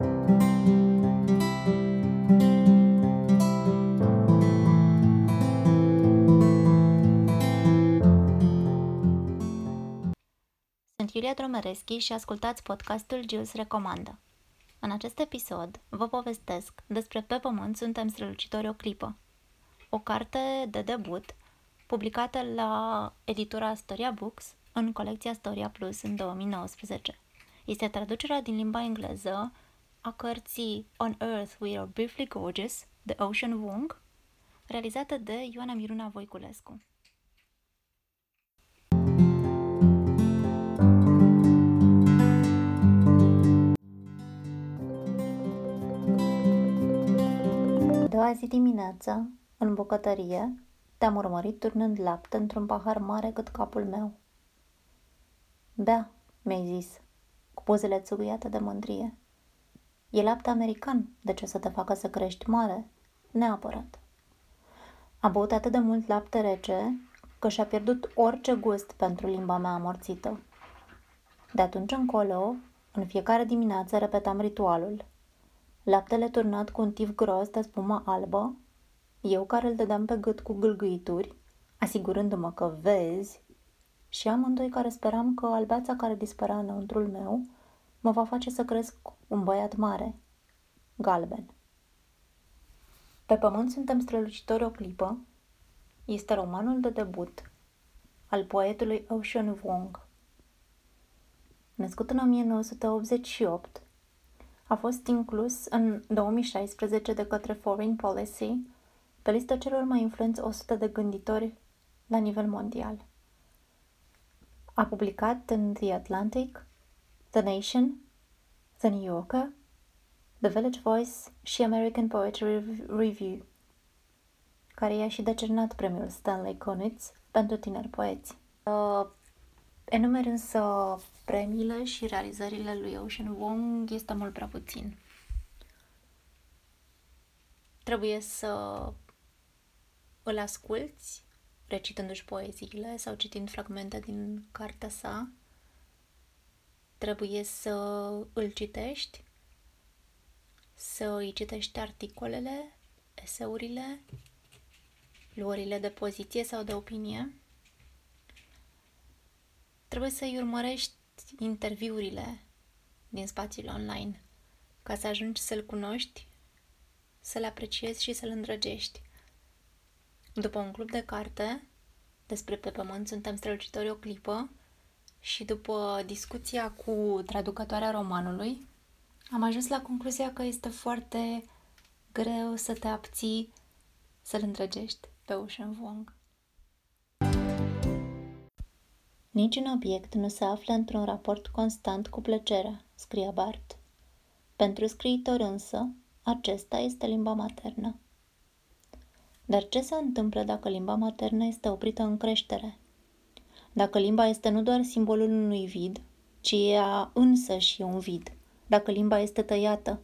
Sunt Iulia Dromereschi și ascultați podcastul Jules Recomandă. În acest episod vă povestesc despre Pe Pământ suntem strălucitori o clipă, o carte de debut publicată la editura Storia Books în colecția Storia Plus în 2019. Este traducerea din limba engleză a cărții On Earth We Are Briefly Gorgeous, de Ocean Wong, realizată de Ioana Miruna Voiculescu. doua zi dimineața, în bucătărie, te-am urmărit turnând lapte într-un pahar mare cât capul meu. Bea, mi-ai zis, cu pozele țuguiate de mândrie. E lapte american, de ce să te facă să crești mare? Neapărat. A băut atât de mult lapte rece că și-a pierdut orice gust pentru limba mea amorțită. De atunci încolo, în fiecare dimineață repetam ritualul – laptele turnat cu un tif gros de spumă albă, eu care îl dădeam pe gât cu gâlgâituri, asigurându-mă că vezi, și amândoi care speram că albeața care dispărea înăuntrul meu mă va face să cresc un băiat mare, galben. Pe pământ suntem strălucitori o clipă, este romanul de debut al poetului Ocean Wong. Născut în 1988, a fost inclus în 2016 de către Foreign Policy pe lista celor mai influenți 100 de gânditori la nivel mondial. A publicat în The Atlantic, The Nation, The New Yorker, The Village Voice și American Poetry Review, care i-a și decernat premiul Stanley Kunitz pentru tineri poeți. Uh, Enumer însă premiile și realizările lui Ocean Wong este mult prea puțin. Trebuie să îl asculți recitându-și poeziile sau citind fragmente din cartea sa. Trebuie să îl citești, să îi citești articolele, eseurile, luările de poziție sau de opinie trebuie să-i urmărești interviurile din spațiul online ca să ajungi să-l cunoști, să-l apreciezi și să-l îndrăgești. După un club de carte despre Pe Pământ suntem strălucitori o clipă și după discuția cu traducătoarea romanului, am ajuns la concluzia că este foarte greu să te abții să-l îndrăgești pe Ocean Wong. Niciun obiect nu se află într-un raport constant cu plăcerea, scria Bart. Pentru scriitor însă, acesta este limba maternă. Dar ce se întâmplă dacă limba maternă este oprită în creștere? Dacă limba este nu doar simbolul unui vid, ci ea însă și un vid, dacă limba este tăiată,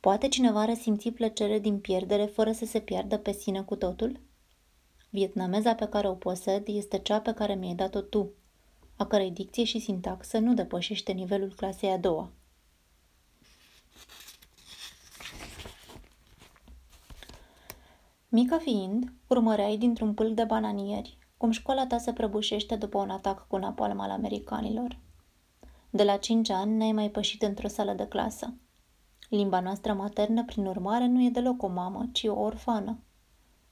poate cineva resimți plăcere din pierdere fără să se piardă pe sine cu totul? Vietnameza pe care o posed este cea pe care mi-ai dat-o tu, a cărei dicție și sintaxă nu depășește nivelul clasei a doua. Mică fiind, urmăreai dintr-un pâlc de bananieri cum școala ta se prăbușește după un atac cu napalm al americanilor. De la cinci ani n-ai mai pășit într-o sală de clasă. Limba noastră maternă, prin urmare, nu e deloc o mamă, ci o orfană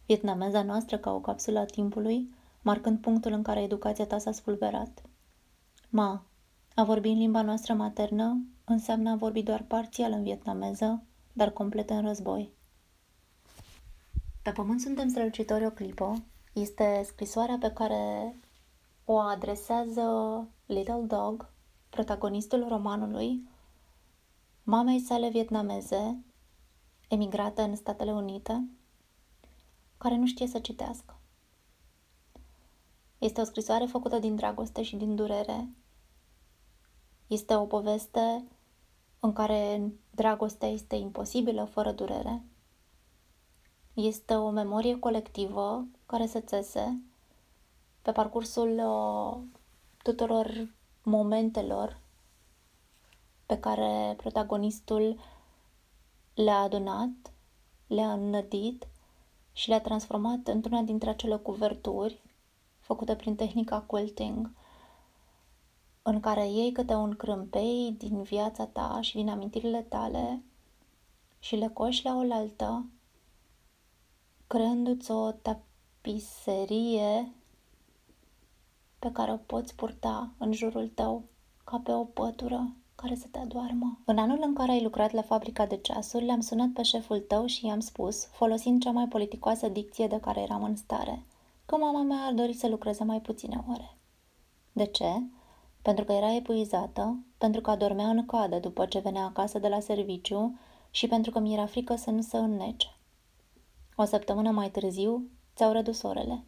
vietnameza noastră ca o capsulă a timpului, marcând punctul în care educația ta s-a spulberat. Ma, a vorbi în limba noastră maternă înseamnă a vorbi doar parțial în vietnameză, dar complet în război. Pe pământ suntem strălucitori o clipă este scrisoarea pe care o adresează Little Dog, protagonistul romanului, mamei sale vietnameze, emigrată în Statele Unite, care nu știe să citească. Este o scrisoare făcută din dragoste și din durere. Este o poveste în care dragostea este imposibilă fără durere. Este o memorie colectivă care se țese pe parcursul uh, tuturor momentelor pe care protagonistul le-a adunat, le-a înnădit și le-a transformat într-una dintre acele cuverturi făcute prin tehnica quilting, în care iei câte un crâmpei din viața ta și din amintirile tale și le coși la oaltă, creându-ți o tapiserie pe care o poți purta în jurul tău ca pe o pătură care să te adoarmă. În anul în care ai lucrat la fabrica de ceasuri, le-am sunat pe șeful tău și i-am spus, folosind cea mai politicoasă dicție de care eram în stare, că mama mea ar dori să lucreze mai puține ore. De ce? Pentru că era epuizată, pentru că adormea în cadă după ce venea acasă de la serviciu și pentru că mi-era frică să nu se înnece. O săptămână mai târziu, ți-au redus orele.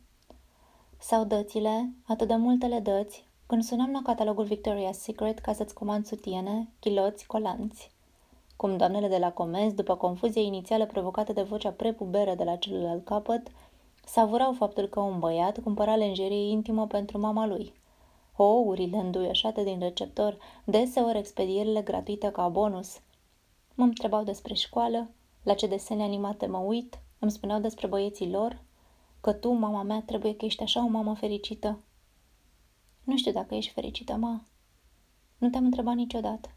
Sau dățile, atât de multele dăți, când sunam la catalogul Victoria's Secret ca să-ți comand sutiene, chiloți, colanți. Cum doamnele de la comenzi, după confuzia inițială provocată de vocea prepuberă de la celălalt capăt, savurau faptul că un băiat cumpăra lenjerie intimă pentru mama lui. Ouările înduioșate din receptor, deseori expedierile gratuite ca bonus. Mă întrebau despre școală, la ce desene animate mă uit, îmi spuneau despre băieții lor, că tu, mama mea, trebuie că ești așa o mamă fericită. Nu știu dacă ești fericită, ma. Nu te-am întrebat niciodată.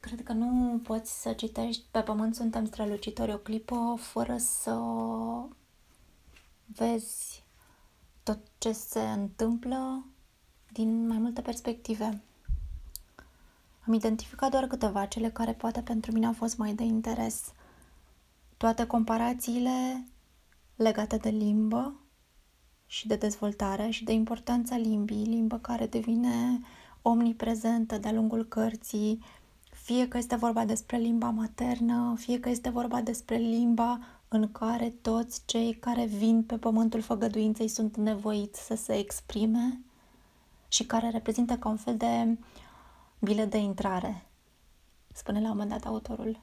Cred că nu poți să citești Pe pământ suntem strălucitori o clipă fără să vezi tot ce se întâmplă din mai multe perspective. Am identificat doar câteva, cele care poate pentru mine au fost mai de interes. Toate comparațiile legate de limbă și de dezvoltare și de importanța limbii, limbă care devine omniprezentă de-a lungul cărții, fie că este vorba despre limba maternă, fie că este vorba despre limba în care toți cei care vin pe pământul făgăduinței sunt nevoiți să se exprime și care reprezintă ca un fel de bilet de intrare, spune la un moment dat autorul.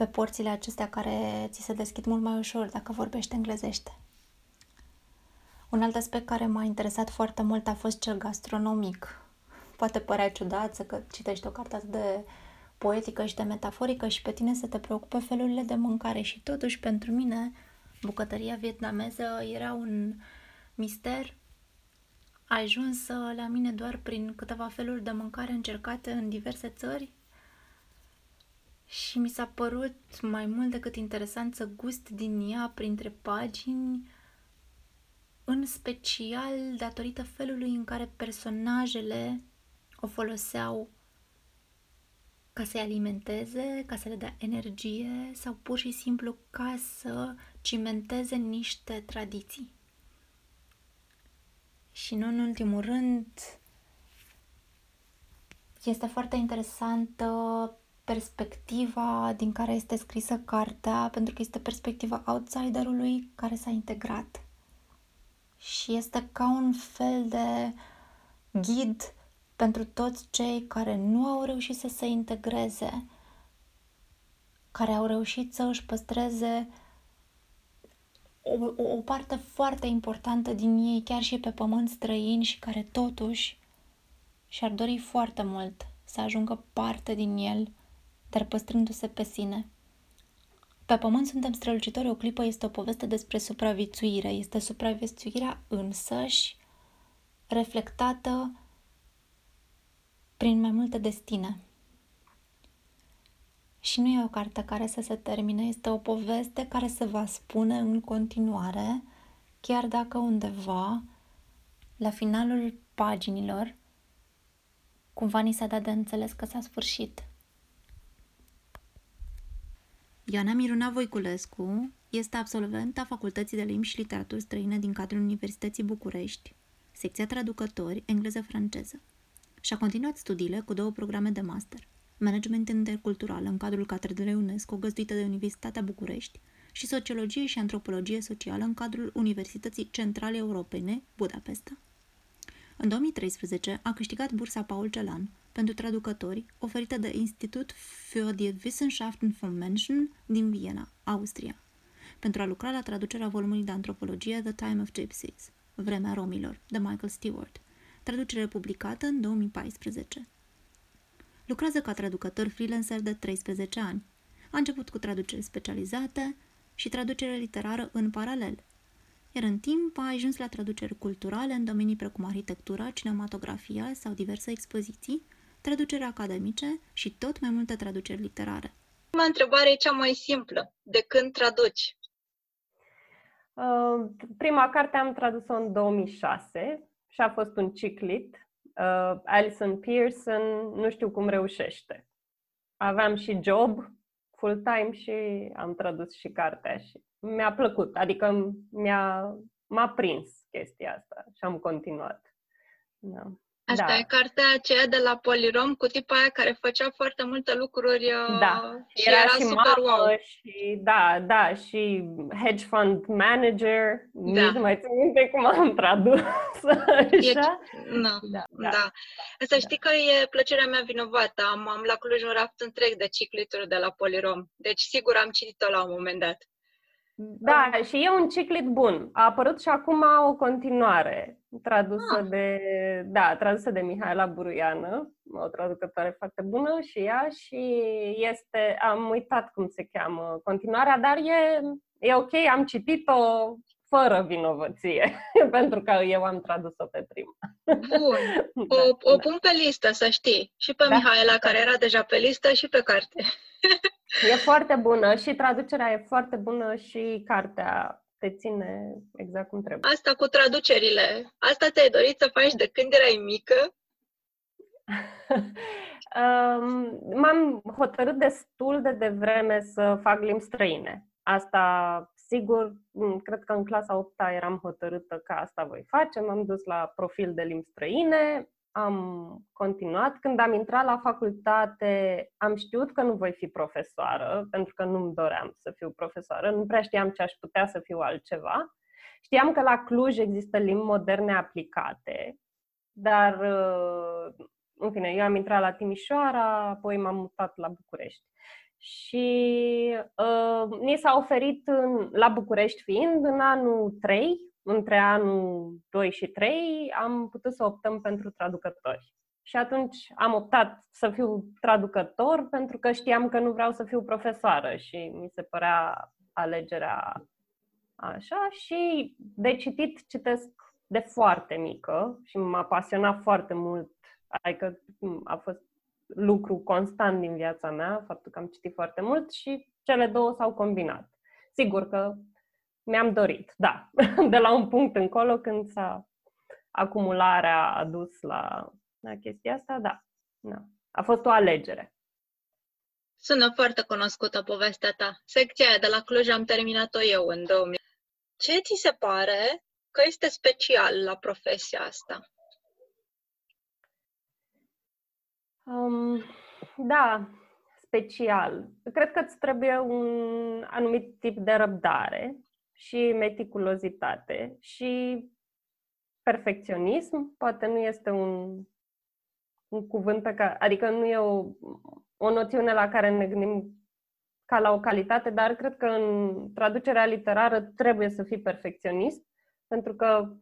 Pe porțile acestea care ți se deschid mult mai ușor dacă vorbești englezește. Un alt aspect care m-a interesat foarte mult a fost cel gastronomic. Poate părea ciudat să citești o carte atât de poetică și de metaforică și pe tine să te preocupe felurile de mâncare și totuși pentru mine bucătăria vietnameză era un mister a ajuns la mine doar prin câteva feluri de mâncare încercate în diverse țări și mi s-a părut mai mult decât interesant să gust din ea printre pagini în special datorită felului în care personajele o foloseau ca să-i alimenteze, ca să le dea energie sau pur și simplu ca să cimenteze niște tradiții. Și nu în ultimul rând, este foarte interesantă perspectiva din care este scrisă cartea, pentru că este perspectiva outsiderului care s-a integrat. Și este ca un fel de ghid pentru toți cei care nu au reușit să se integreze, care au reușit să își păstreze o, o parte foarte importantă din ei, chiar și pe pământ străin și care totuși și-ar dori foarte mult să ajungă parte din el, dar păstrându-se pe sine. Pe pământ suntem strălucitori, o clipă este o poveste despre supraviețuire. Este supraviețuirea însăși reflectată prin mai multe destine. Și nu e o carte care să se termine, este o poveste care se va spune în continuare, chiar dacă undeva, la finalul paginilor, cumva ni s-a dat de înțeles că s-a sfârșit. Ioana Miruna Voiculescu este absolventă a Facultății de Limbi și Literaturi Străine din cadrul Universității București, secția traducători engleză-franceză, și a continuat studiile cu două programe de master, Management Intercultural în cadrul Catedrei UNESCO găzduită de Universitatea București și Sociologie și Antropologie Socială în cadrul Universității Centrale Europene, Budapesta. În 2013 a câștigat bursa Paul Celan, pentru traducători oferită de Institut für die Wissenschaften von Menschen din Viena, Austria, pentru a lucra la traducerea volumului de antropologie The Time of Gypsies, Vremea Romilor, de Michael Stewart, traducere publicată în 2014. Lucrează ca traducător freelancer de 13 ani. A început cu traduceri specializate și traducere literară în paralel. Iar în timp a ajuns la traduceri culturale în domenii precum arhitectura, cinematografia sau diverse expoziții, traduceri academice și tot mai multe traduceri literare. Prima întrebare e cea mai simplă. De când traduci? Uh, prima carte am tradus-o în 2006 și a fost un ciclit. Uh, Alison Pearson, nu știu cum reușește. Aveam și job full-time și am tradus și cartea și mi-a plăcut. Adică mi-a, m-a prins chestia asta și am continuat. Da. Asta da. e cartea aceea de la Polirom cu tipa aia care făcea foarte multe lucruri uh, da. și era, era și super wow. Și, da, da, și hedge fund manager. Da. Nici mai țin minte cum am tradus. E, na, da, da. da. Să știi că e plăcerea mea vinovată. Am, am la Cluj un raft întreg de ciclituri de la Polirom. Deci sigur am citit-o la un moment dat. Da, și e un ciclit bun. A apărut și acum o continuare tradusă ah. de, da, tradusă de Mihaela Buruiană, o traducătoare foarte bună și ea și este, am uitat cum se cheamă continuarea, dar e, e ok, am citit-o fără vinovăție, pentru că eu am tradus-o pe prima. Bun. O, da, o pun pe listă, să știi. Și pe da? Mihaela, care era deja pe listă, și pe carte. E foarte bună și traducerea e foarte bună și cartea te ține exact cum trebuie. Asta cu traducerile, asta te-ai dorit să faci de când erai mică? um, m-am hotărât destul de devreme să fac limbi străine. Asta, sigur, cred că în clasa 8 eram hotărâtă că asta voi face. M-am dus la profil de limbi străine, am continuat. Când am intrat la facultate, am știut că nu voi fi profesoară, pentru că nu-mi doream să fiu profesoară. Nu prea știam ce aș putea să fiu altceva. Știam că la Cluj există limbi moderne aplicate, dar, uh, în fine, eu am intrat la Timișoara, apoi m-am mutat la București. Și uh, ni s-a oferit, în, la București fiind, în anul 3, între anul 2 și 3 am putut să optăm pentru traducători. Și atunci am optat să fiu traducător pentru că știam că nu vreau să fiu profesoară și mi se părea alegerea așa. Și de citit citesc de foarte mică și m-a pasionat foarte mult. Adică a fost lucru constant din viața mea, faptul că am citit foarte mult și cele două s-au combinat. Sigur că mi-am dorit, da. De la un punct încolo, când s-a acumularea a dus la, la chestia asta, da. da. A fost o alegere. Sună foarte cunoscută povestea ta. Secția aia de la Cluj am terminat-o eu în 2000. Ce ți se pare că este special la profesia asta? Um, da, special. Cred că îți trebuie un anumit tip de răbdare și meticulozitate și perfecționism. Poate nu este un, un cuvânt pe care, adică nu e o, o noțiune la care ne gândim ca la o calitate, dar cred că în traducerea literară trebuie să fii perfecționist, pentru că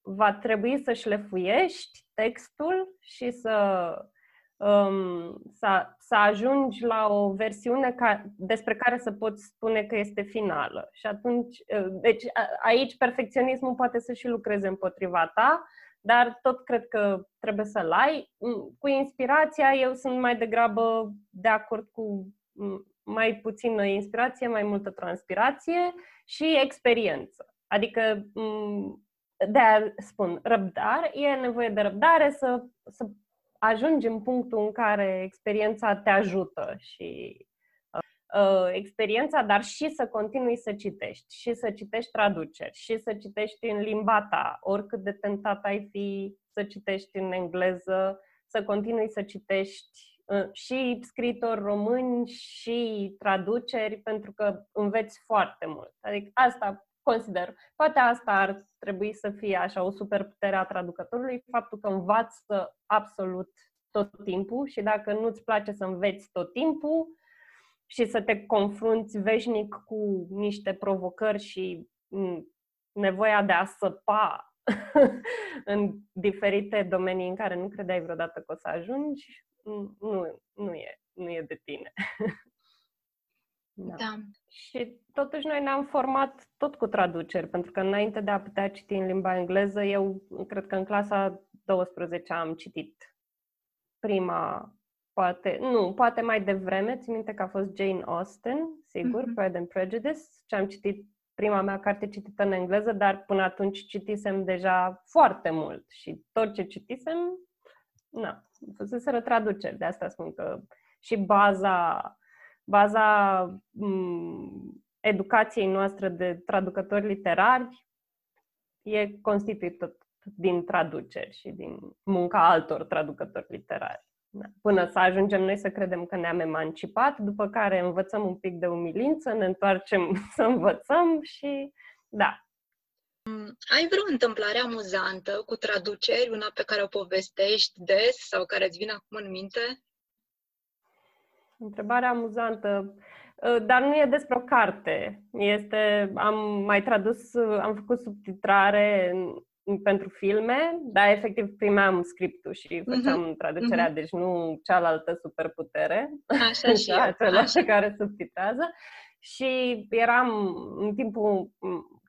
va trebui să șlefuiești textul și să um, să, să ajungi la o versiune ca, despre care să poți spune că este finală. Și atunci, uh, deci aici perfecționismul poate să și lucreze împotriva ta, dar tot cred că trebuie să-l ai. Mm, cu inspirația, eu sunt mai degrabă de acord cu mm, mai puțină inspirație, mai multă transpirație și experiență. Adică, mm, de a spun, răbdare, e nevoie de răbdare să, să ajungi în punctul în care experiența te ajută și uh, uh, experiența, dar și să continui să citești, și să citești traduceri, și să citești în limba ta, oricât de tentat ai fi să citești în engleză, să continui să citești uh, și scritori români și traduceri, pentru că înveți foarte mult. Adică asta consider. Poate asta ar trebui să fie așa o superputere a traducătorului, faptul că învață absolut tot timpul și dacă nu-ți place să înveți tot timpul și să te confrunți veșnic cu niște provocări și nevoia de a săpa în diferite domenii în care nu credeai vreodată că o să ajungi, nu, nu, e, nu e de tine. da. da. Și totuși noi ne-am format tot cu traduceri, pentru că înainte de a putea citi în limba engleză, eu cred că în clasa 12 am citit prima, poate, nu, poate mai devreme, țin minte că a fost Jane Austen, sigur, mm-hmm. Pride and Prejudice, și am citit prima mea carte citită în engleză, dar până atunci citisem deja foarte mult și tot ce citisem, na, fuseseră traduceri, de asta spun că și baza, baza m- educației noastre de traducători literari e constituită din traduceri și din munca altor traducători literari. Da. Până să ajungem noi să credem că ne-am emancipat, după care învățăm un pic de umilință, ne întoarcem să învățăm și da. Mm, ai vreo întâmplare amuzantă cu traduceri, una pe care o povestești des sau care îți vine acum în minte? Întrebare amuzantă, ă, dar nu e despre o carte. Este, am mai tradus, am făcut subtitrare pentru filme, dar efectiv primeam scriptul și mhm. făceam uh-huh. traducerea, uh-huh. deci nu cealaltă superputere, Așa și eu. Așa. care subtitrează. Și eram în timpul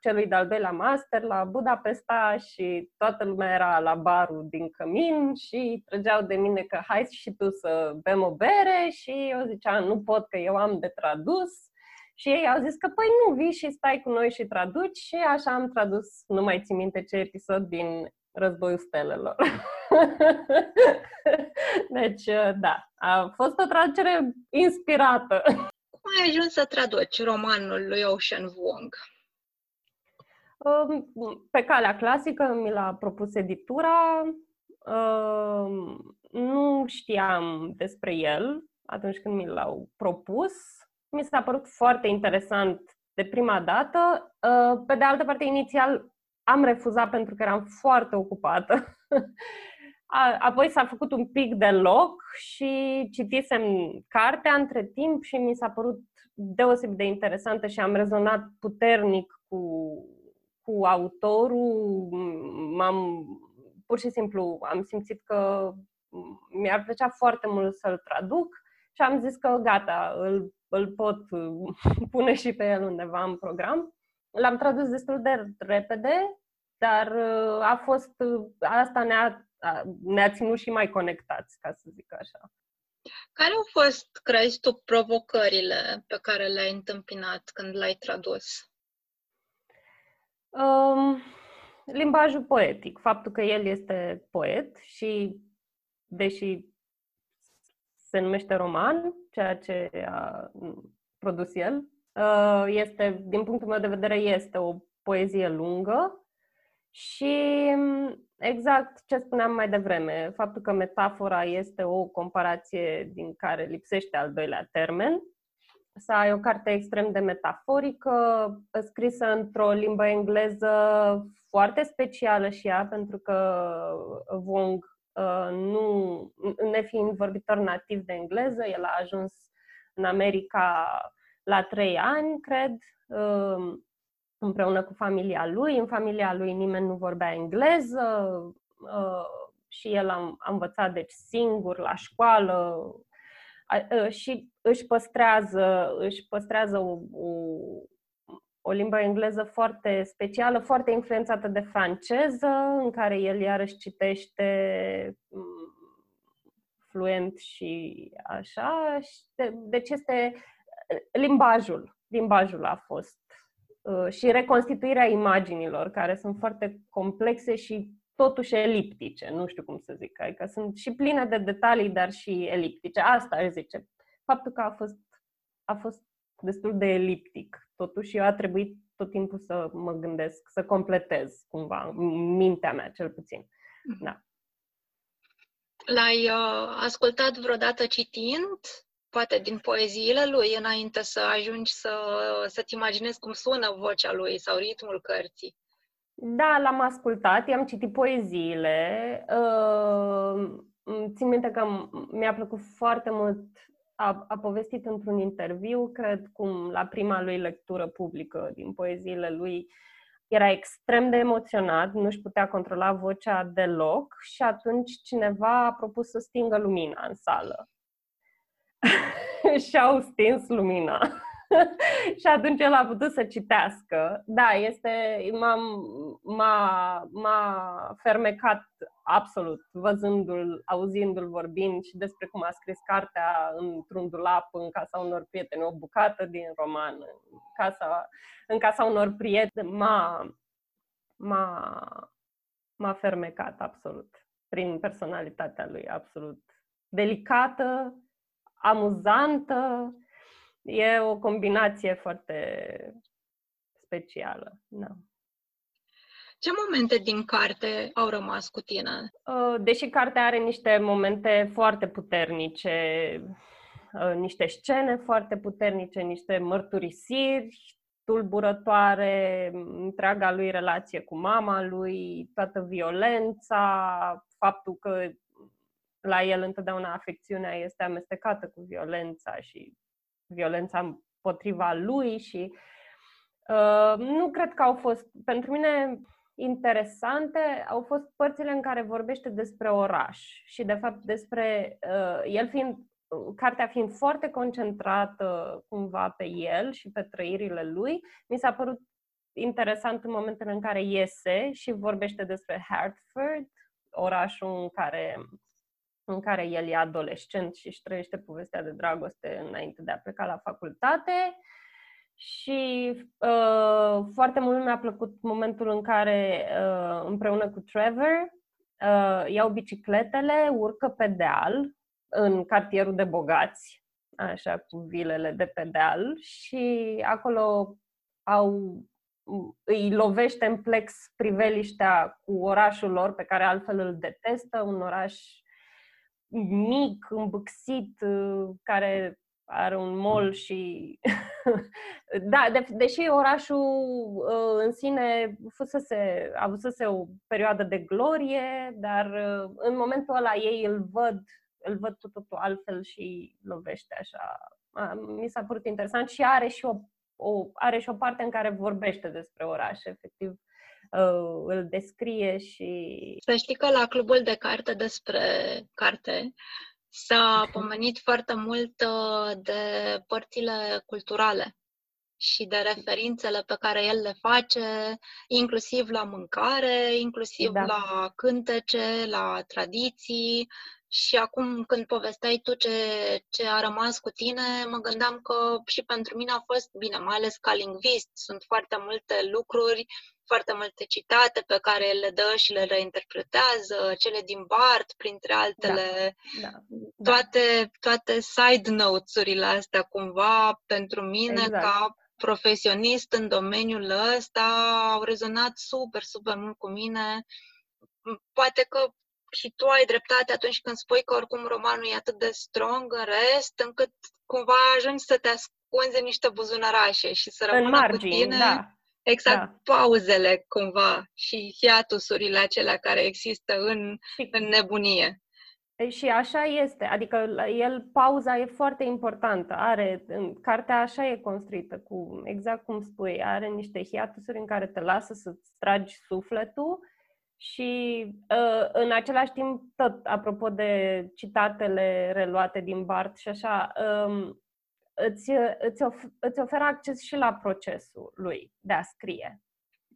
celui de-al doilea master la Budapesta și toată lumea era la barul din cămin și trăgeau de mine că hai și tu să bem o bere și eu ziceam nu pot că eu am de tradus și ei au zis că, păi nu, vii și stai cu noi și traduci și așa am tradus, nu mai țin minte ce episod din Războiul Stelelor. deci, da, a fost o traducere inspirată. Cum ai ajuns să traduci romanul lui Ocean Vuong? Um, pe calea clasică mi l-a propus editura. Um, nu știam despre el atunci când mi l-au propus mi s-a părut foarte interesant de prima dată. Uh, pe de altă parte, inițial am refuzat pentru că eram foarte ocupată. Apoi s-a făcut un pic de loc și citisem cartea între timp și mi s-a părut deosebit de interesantă și am rezonat puternic cu, cu autorul. M-am, pur și simplu am simțit că mi-ar plăcea foarte mult să-l traduc și am zis că gata, îl îl pot uh, pune și pe el undeva în program. L-am tradus destul de repede, dar uh, a fost, uh, asta ne-a, ne-a ținut și mai conectați, ca să zic așa. Care au fost, crezi tu, provocările pe care le-ai întâmpinat când l-ai tradus? Um, limbajul poetic, faptul că el este poet și, deși se numește roman, ceea ce a produs el. Uh, este, din punctul meu de vedere, este o poezie lungă și exact ce spuneam mai devreme, faptul că metafora este o comparație din care lipsește al doilea termen, să ai o carte extrem de metaforică, scrisă într-o limbă engleză foarte specială și ea, pentru că Wong Uh, nu, nefiind vorbitor nativ de engleză, el a ajuns în America la trei ani, cred, uh, împreună cu familia lui. În familia lui nimeni nu vorbea engleză uh, și el a, a învățat deci singur la școală și își păstrează, își păstrează o, o, o limbă engleză foarte specială, foarte influențată de franceză, în care el iarăși citește mm, fluent și așa. Deci este limbajul. Limbajul a fost. Uh, și reconstituirea imaginilor, care sunt foarte complexe și totuși eliptice, nu știu cum să zic, adică sunt și pline de detalii, dar și eliptice. Asta aș zice. Faptul că a fost, a fost destul de eliptic. Totuși, eu a trebuit tot timpul să mă gândesc, să completez cumva, mintea mea cel puțin. Mhm. Da. L-ai uh, ascultat vreodată citind? Poate din poeziile lui, înainte să ajungi să, să-ți imaginezi cum sună vocea lui sau ritmul cărții? Da, l-am ascultat, i-am citit poeziile. Uh, țin minte că mi-a plăcut foarte mult a, a povestit într-un interviu, cred, cum la prima lui lectură publică din poeziile lui, era extrem de emoționat, nu-și putea controla vocea deloc și atunci cineva a propus să stingă lumina în sală. și au stins lumina. și atunci el a putut să citească. Da, este, m-am, m-a, m-a fermecat absolut, văzându-l, auzindu-l vorbind și despre cum a scris cartea într-un dulap în casa unor prieteni, o bucată din roman, în casa, în casa unor prieteni. M-a, m-a, m-a fermecat absolut prin personalitatea lui, absolut delicată, amuzantă, e o combinație foarte specială. Da. Ce momente din carte au rămas cu tine? Uh, deși cartea are niște momente foarte puternice, uh, niște scene foarte puternice, niște mărturisiri tulburătoare, întreaga lui relație cu mama lui, toată violența, faptul că la el întotdeauna afecțiunea este amestecată cu violența și violența împotriva lui și uh, nu cred că au fost, pentru mine, interesante. Au fost părțile în care vorbește despre oraș și, de fapt, despre uh, el fiind, cartea fiind foarte concentrată cumva pe el și pe trăirile lui, mi s-a părut interesant în momentele în care iese și vorbește despre Hartford, orașul în care în care el e adolescent și își trăiește povestea de dragoste înainte de a pleca la facultate. Și uh, foarte mult mi-a plăcut momentul în care, uh, împreună cu Trevor, uh, iau bicicletele, urcă pe deal în cartierul de bogați, așa, cu vilele de pe deal și acolo au îi lovește în plex priveliștea cu orașul lor pe care altfel îl detestă, un oraș mic, îmbâxit, uh, care are un mall și... da, de, deși orașul uh, în sine fusese, avusese o perioadă de glorie, dar uh, în momentul ăla ei îl văd, îl văd cu totul altfel și lovește așa. Mi s-a părut interesant și are și o, o, are și o parte în care vorbește despre oraș, efectiv uh, îl descrie și... Să știi că la clubul de carte despre carte s-a pomenit foarte mult uh, de părțile culturale și de referințele pe care el le face, inclusiv la mâncare, inclusiv da. la cântece, la tradiții. Și acum când povesteai tu ce, ce a rămas cu tine, mă gândeam că și pentru mine a fost bine, mai ales ca lingvist. Sunt foarte multe lucruri foarte multe citate pe care el le dă și le reinterpretează, cele din Bart, printre altele, da, da, toate, toate side notes-urile astea cumva pentru mine exact. ca profesionist în domeniul ăsta au rezonat super, super mult cu mine. Poate că și tu ai dreptate atunci când spui că oricum romanul e atât de strong în rest, încât cumva ajungi să te ascunzi în niște buzunărașe și să rămână în margini, cu tine. Da Exact, da. pauzele cumva și hiatusurile acelea care există în, în nebunie. Și așa este, adică el, pauza e foarte importantă, are, cartea așa e construită, cu, exact cum spui, are niște hiatusuri în care te lasă să-ți tragi sufletul și uh, în același timp, tot apropo de citatele reluate din Bart și așa, um, îți, îți, of, îți oferă acces și la procesul lui de a scrie.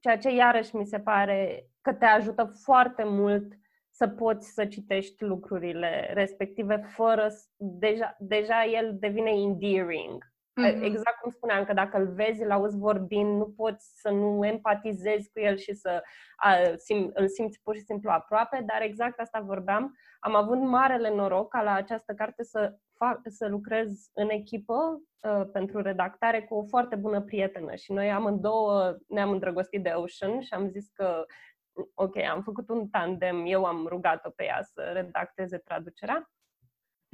Ceea ce iarăși mi se pare că te ajută foarte mult să poți să citești lucrurile respective fără... Deja, deja el devine endearing. Mm-hmm. Exact cum spuneam, că dacă îl vezi, îl auzi vorbind, nu poți să nu empatizezi cu el și să a, sim, îl simți pur și simplu aproape, dar exact asta vorbeam. Am avut marele noroc ca la această carte să fac, să lucrez în echipă uh, pentru redactare cu o foarte bună prietenă și noi amândouă ne-am îndrăgostit de Ocean și am zis că ok, am făcut un tandem, eu am rugat-o pe ea să redacteze traducerea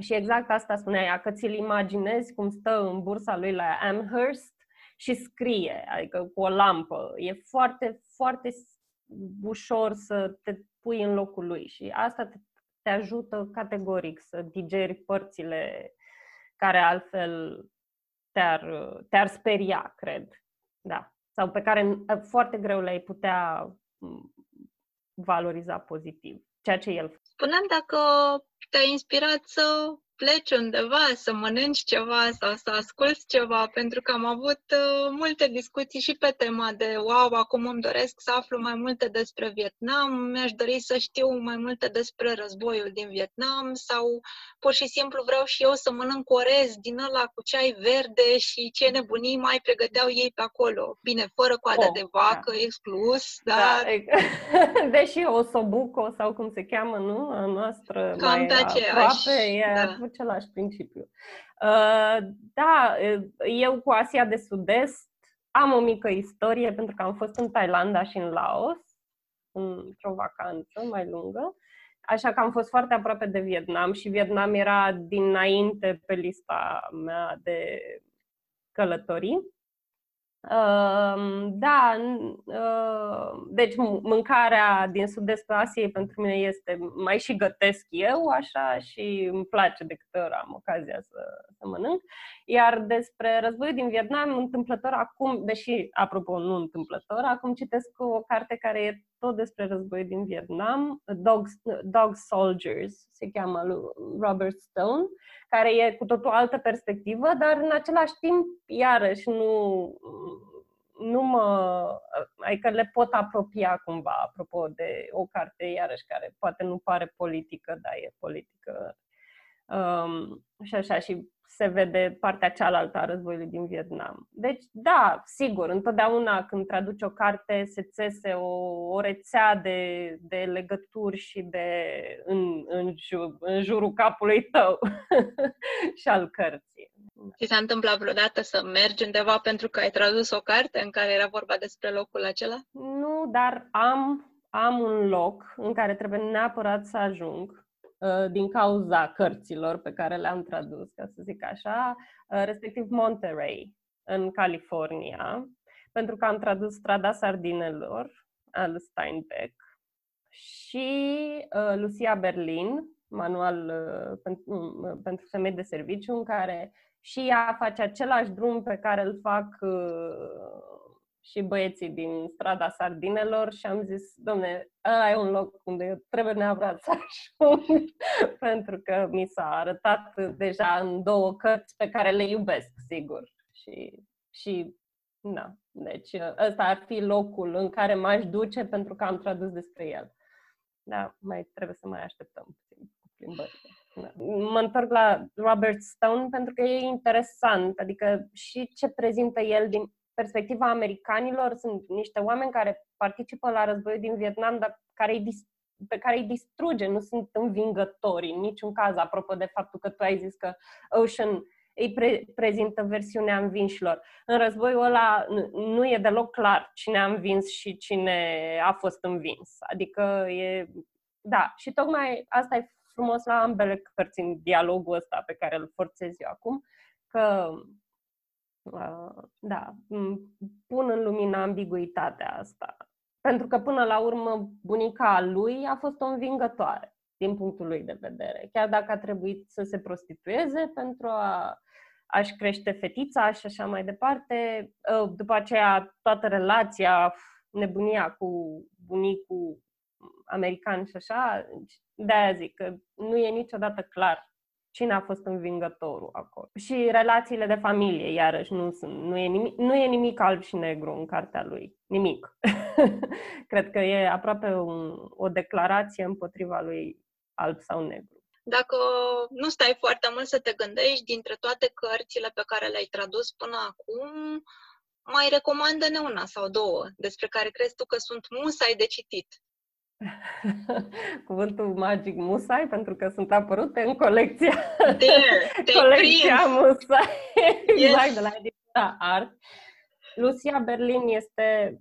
și exact asta spunea ea, că ți-l imaginezi cum stă în bursa lui la Amherst și scrie, adică cu o lampă. E foarte, foarte ușor să te pui în locul lui și asta te, te ajută categoric să digeri părțile care altfel te-ar, te-ar speria, cred. Da. sau pe care foarte greu le-ai putea valoriza pozitiv, ceea ce el. Spuneam dacă te-a inspirat să pleci undeva, să mănânci ceva sau să asculți ceva, pentru că am avut uh, multe discuții și pe tema de wow, acum îmi doresc să aflu mai multe despre Vietnam, mi-aș dori să știu mai multe despre războiul din Vietnam sau pur și simplu vreau și eu să mănânc orez din ăla cu ceai verde și ce nebunii mai pregăteau ei pe acolo. Bine, fără coada oh, de vacă, da. exclus, dar... Da, deși o sobuco sau cum se cheamă, nu? A noastră Cam mai pe aceeași, aproape, e da același principiu. Uh, da, eu cu Asia de Sud-Est am o mică istorie pentru că am fost în Thailanda și în Laos într-o vacanță mai lungă, așa că am fost foarte aproape de Vietnam și Vietnam era dinainte pe lista mea de călătorii. Da, deci mâncarea din sud-estul Asiei pentru mine este, mai și gătesc eu așa și îmi place de câte ori am ocazia să, să mănânc. Iar despre războiul din Vietnam, întâmplător acum, deși, apropo, nu întâmplător, acum citesc o carte care e tot despre războiul din Vietnam, Dog, Dog Soldiers, se cheamă lui Robert Stone, care e cu totul altă perspectivă, dar în același timp, iarăși, nu, nu mă... adică le pot apropia cumva, apropo de o carte, iarăși, care poate nu pare politică, dar e politică. Um, și așa, și se vede partea cealaltă a războiului din Vietnam. Deci, da, sigur, întotdeauna când traduci o carte se țese o, o rețea de, de legături și de în, în, jur, în jurul capului tău și al cărții. Ți s-a întâmplat vreodată să mergi undeva pentru că ai tradus o carte în care era vorba despre locul acela? Nu, dar am, am un loc în care trebuie neapărat să ajung Uh, din cauza cărților pe care le-am tradus, ca să zic așa, uh, respectiv Monterey, în California, pentru că am tradus Strada Sardinelor al Steinbeck și uh, Lucia Berlin, manual uh, pentru, uh, pentru femei de serviciu, în care și ea face același drum pe care îl fac uh, și băieții din strada Sardinelor și am zis, domne, ăla e un loc unde eu trebuie neapărat să ajung, pentru că mi s-a arătat deja în două cărți pe care le iubesc, sigur. Și, și da, deci ăsta ar fi locul în care m-aș duce pentru că am tradus despre el. Da, mai trebuie să mai așteptăm puțin cu plimbările. Da. Mă întorc la Robert Stone pentru că e interesant, adică și ce prezintă el din perspectiva americanilor, sunt niște oameni care participă la războiul din Vietnam, dar care îi dis- pe care îi distruge, nu sunt învingători în niciun caz, apropo de faptul că tu ai zis că Ocean îi pre- prezintă versiunea învinșilor. În războiul ăla nu e deloc clar cine a învins și cine a fost învins. Adică e... Da, și tocmai asta e frumos la ambele cărți în dialogul ăsta pe care îl forțez eu acum, că da, pun în lumină ambiguitatea asta. Pentru că, până la urmă, bunica lui a fost o învingătoare, din punctul lui de vedere. Chiar dacă a trebuit să se prostitueze pentru a, a-și crește fetița și așa mai departe, ă, după aceea toată relația, nebunia cu bunicul american și așa, de-aia zic că nu e niciodată clar cine a fost învingătorul acolo. Și relațiile de familie, iarăși, nu, sunt, nu, e, nimic, nu e nimic alb și negru în cartea lui. Nimic. Cred că e aproape un, o declarație împotriva lui alb sau negru. Dacă nu stai foarte mult să te gândești, dintre toate cărțile pe care le-ai tradus până acum, mai recomandă-ne una sau două despre care crezi tu că sunt musai de citit. cuvântul magic musai, pentru că sunt apărute în colecția, There, colecția musai, yes. exact, de la editura Art. Lucia Berlin este,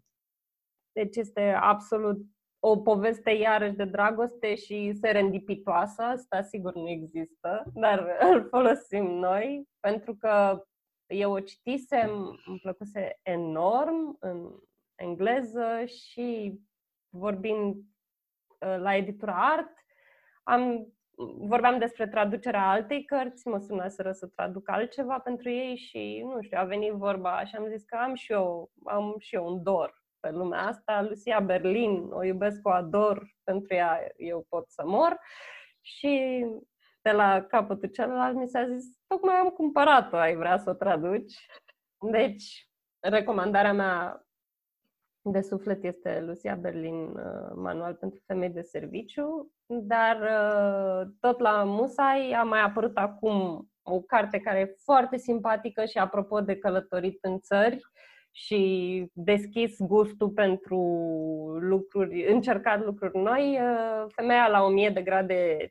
deci este absolut o poveste iarăși de dragoste și serendipitoasă, asta sigur nu există, dar îl folosim noi, pentru că eu o citisem, îmi plăcuse enorm în engleză și vorbind la editura Art, am vorbeam despre traducerea altei cărți, mă sunaseră să traduc altceva pentru ei și, nu știu, a venit vorba și am zis că am și eu, am și eu un dor pe lumea asta. Lucia Berlin, o iubesc, o ador, pentru ea eu pot să mor. Și de la capătul celălalt mi s-a zis, tocmai am cumpărat-o, ai vrea să o traduci? Deci, recomandarea mea de suflet este Lucia Berlin, uh, Manual pentru femei de serviciu, dar uh, tot la Musai a mai apărut acum o carte care e foarte simpatică și apropo de călătorit în țări și deschis gustul pentru lucruri, încercat lucruri noi, uh, Femeia la 1000 de grade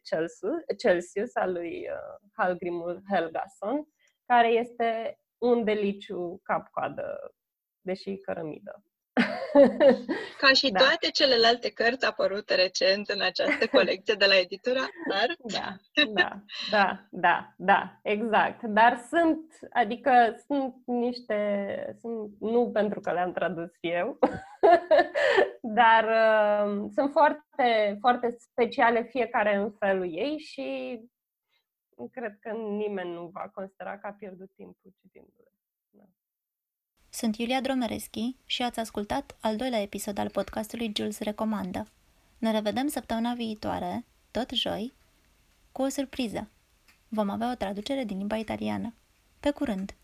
Celsius, al lui Halgrimul Helgason, care este un deliciu cap-coadă, deși cărămidă. Ca și da. toate celelalte cărți apărute recent în această colecție de la editura Dar. Da, da, da, da, da, exact. Dar sunt, adică sunt niște, sunt, nu pentru că le-am tradus eu, dar uh, sunt foarte, foarte speciale fiecare în felul ei și cred că nimeni nu va considera că a pierdut timpul citindu-le. Da. Sunt Iulia Dromereschi și ați ascultat al doilea episod al podcastului Jules Recomandă. Ne revedem săptămâna viitoare, tot joi, cu o surpriză. Vom avea o traducere din limba italiană. Pe curând!